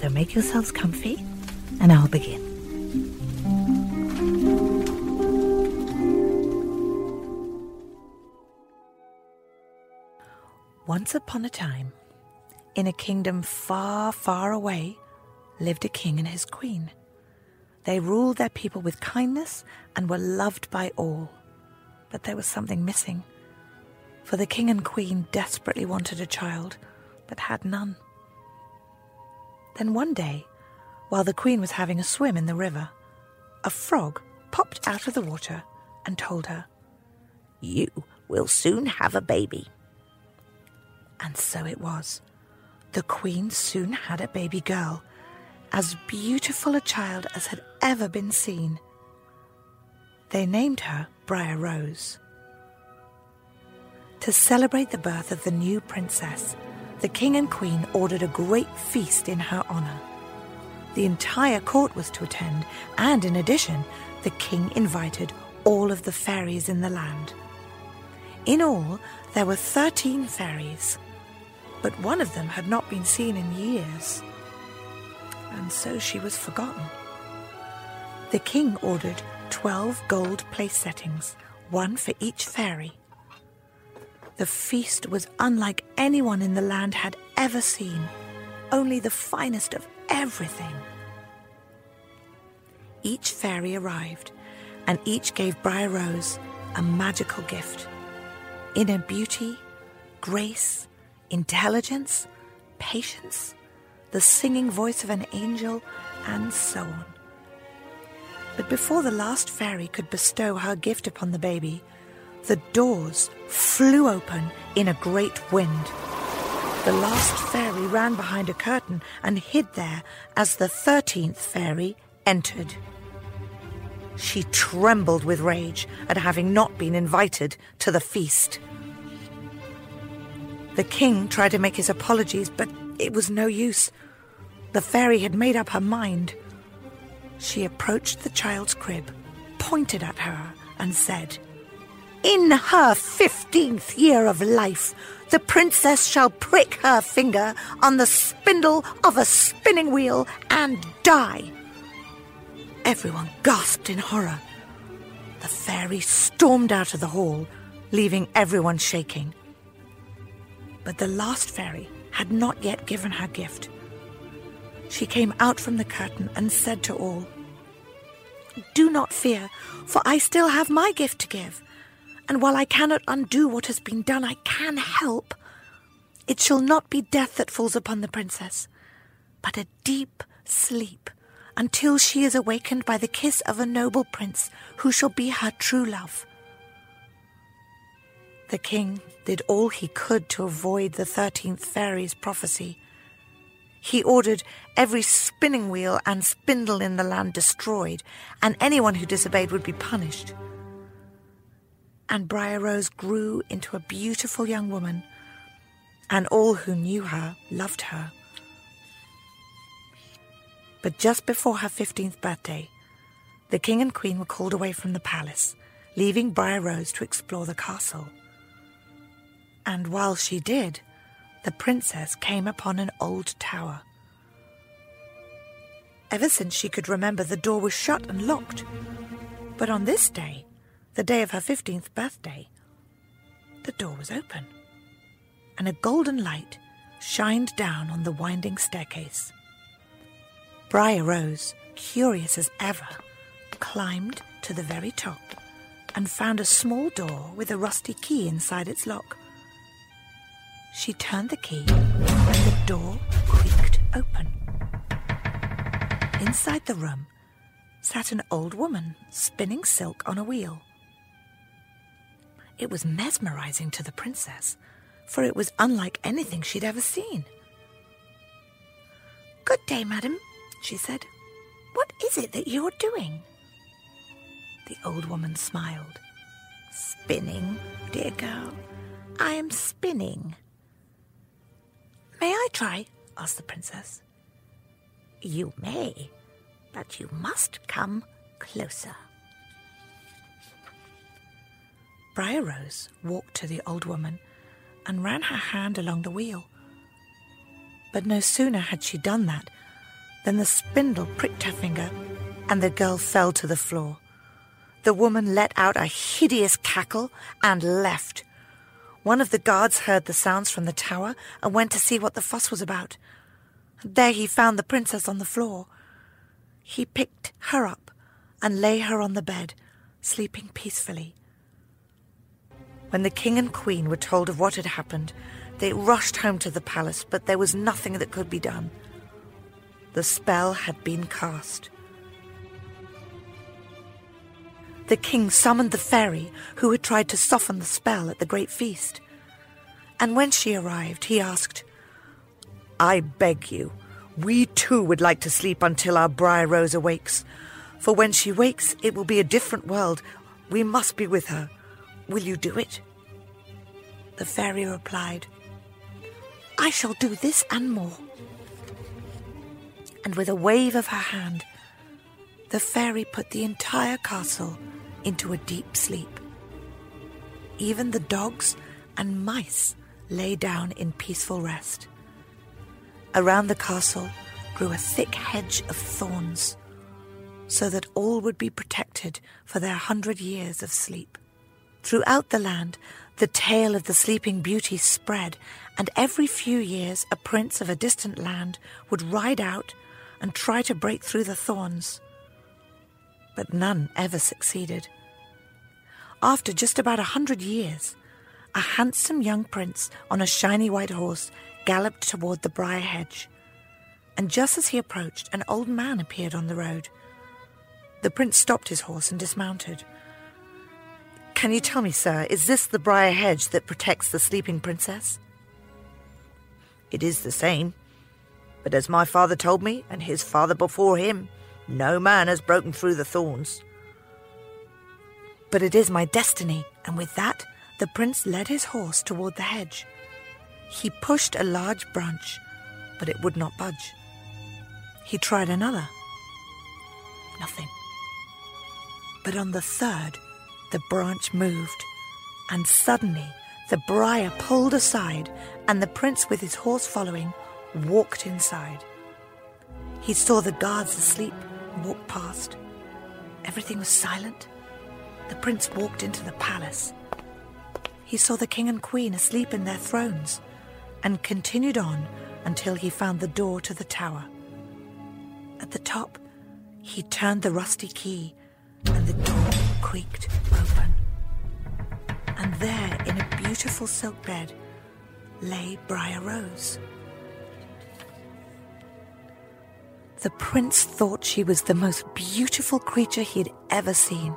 So make yourselves comfy, and I'll begin. Once upon a time, in a kingdom far, far away, lived a king and his queen. They ruled their people with kindness and were loved by all. But there was something missing, for the king and queen desperately wanted a child, but had none. Then one day, while the queen was having a swim in the river, a frog popped out of the water and told her, You will soon have a baby. And so it was. The queen soon had a baby girl, as beautiful a child as had ever been seen. They named her Briar Rose. To celebrate the birth of the new princess, the king and queen ordered a great feast in her honor. The entire court was to attend, and in addition, the king invited all of the fairies in the land. In all, there were 13 fairies, but one of them had not been seen in years, and so she was forgotten. The king ordered 12 gold place settings, one for each fairy. The feast was unlike anyone in the land had ever seen, only the finest of everything. Each fairy arrived, and each gave Briar Rose a magical gift inner beauty, grace, intelligence, patience, the singing voice of an angel, and so on. But before the last fairy could bestow her gift upon the baby, the doors flew open in a great wind. The last fairy ran behind a curtain and hid there as the thirteenth fairy entered. She trembled with rage at having not been invited to the feast. The king tried to make his apologies, but it was no use. The fairy had made up her mind. She approached the child's crib, pointed at her, and said, In her fifteenth year of life, the princess shall prick her finger on the spindle of a spinning wheel and die. Everyone gasped in horror. The fairy stormed out of the hall, leaving everyone shaking. But the last fairy had not yet given her gift. She came out from the curtain and said to all, Do not fear, for I still have my gift to give. And while I cannot undo what has been done, I can help. It shall not be death that falls upon the princess, but a deep sleep until she is awakened by the kiss of a noble prince who shall be her true love. The king did all he could to avoid the thirteenth fairy's prophecy. He ordered every spinning wheel and spindle in the land destroyed, and anyone who disobeyed would be punished. And Briar Rose grew into a beautiful young woman, and all who knew her loved her. But just before her 15th birthday, the king and queen were called away from the palace, leaving Briar Rose to explore the castle. And while she did, the princess came upon an old tower. Ever since she could remember, the door was shut and locked. But on this day, the day of her 15th birthday, the door was open, and a golden light shined down on the winding staircase. Briar Rose, curious as ever, climbed to the very top and found a small door with a rusty key inside its lock. She turned the key and the door creaked open. Inside the room sat an old woman spinning silk on a wheel. It was mesmerizing to the princess, for it was unlike anything she'd ever seen. Good day, madam, she said. What is it that you're doing? The old woman smiled. Spinning, dear girl. I am spinning. May I try? asked the princess. You may, but you must come closer. Briar Rose walked to the old woman and ran her hand along the wheel. But no sooner had she done that than the spindle pricked her finger and the girl fell to the floor. The woman let out a hideous cackle and left. One of the guards heard the sounds from the tower and went to see what the fuss was about. There he found the princess on the floor. He picked her up and lay her on the bed, sleeping peacefully. When the king and queen were told of what had happened, they rushed home to the palace, but there was nothing that could be done. The spell had been cast. The king summoned the fairy who had tried to soften the spell at the great feast. And when she arrived, he asked, I beg you, we too would like to sleep until our Briar Rose awakes. For when she wakes, it will be a different world. We must be with her. Will you do it? The fairy replied, I shall do this and more. And with a wave of her hand, the fairy put the entire castle into a deep sleep. Even the dogs and mice lay down in peaceful rest. Around the castle grew a thick hedge of thorns, so that all would be protected for their hundred years of sleep. Throughout the land, the tale of the Sleeping Beauty spread, and every few years a prince of a distant land would ride out and try to break through the thorns. But none ever succeeded. After just about a hundred years, a handsome young prince on a shiny white horse galloped toward the briar hedge. And just as he approached, an old man appeared on the road. The prince stopped his horse and dismounted. Can you tell me, sir, is this the briar hedge that protects the sleeping princess? It is the same. But as my father told me, and his father before him, no man has broken through the thorns. But it is my destiny, and with that, the prince led his horse toward the hedge. He pushed a large branch, but it would not budge. He tried another. Nothing. But on the third, the branch moved, and suddenly the briar pulled aside, and the prince, with his horse following, walked inside. He saw the guards asleep walk past. Everything was silent. The prince walked into the palace. He saw the king and queen asleep in their thrones and continued on until he found the door to the tower. At the top, he turned the rusty key and the door creaked open. And there, in a beautiful silk bed, lay Briar Rose. The prince thought she was the most beautiful creature he'd ever seen,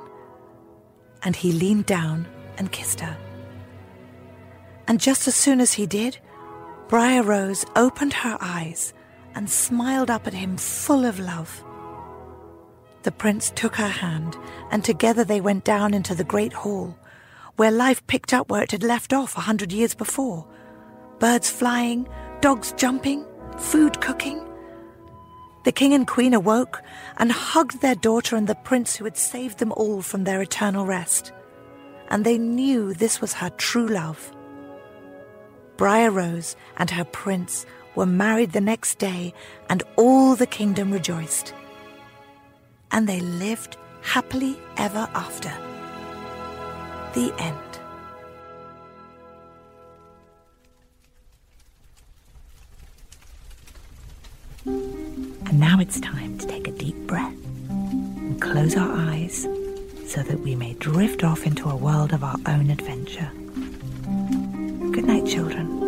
and he leaned down and kissed her. And just as soon as he did, Briar Rose opened her eyes and smiled up at him full of love. The prince took her hand, and together they went down into the great hall, where life picked up where it had left off a hundred years before. Birds flying, dogs jumping, food cooking. The king and queen awoke and hugged their daughter and the prince who had saved them all from their eternal rest. And they knew this was her true love. Briar Rose and her prince were married the next day, and all the kingdom rejoiced. And they lived happily ever after. The end. And now it's time to take a deep breath and close our eyes so that we may drift off into a world of our own adventure. Good night, children.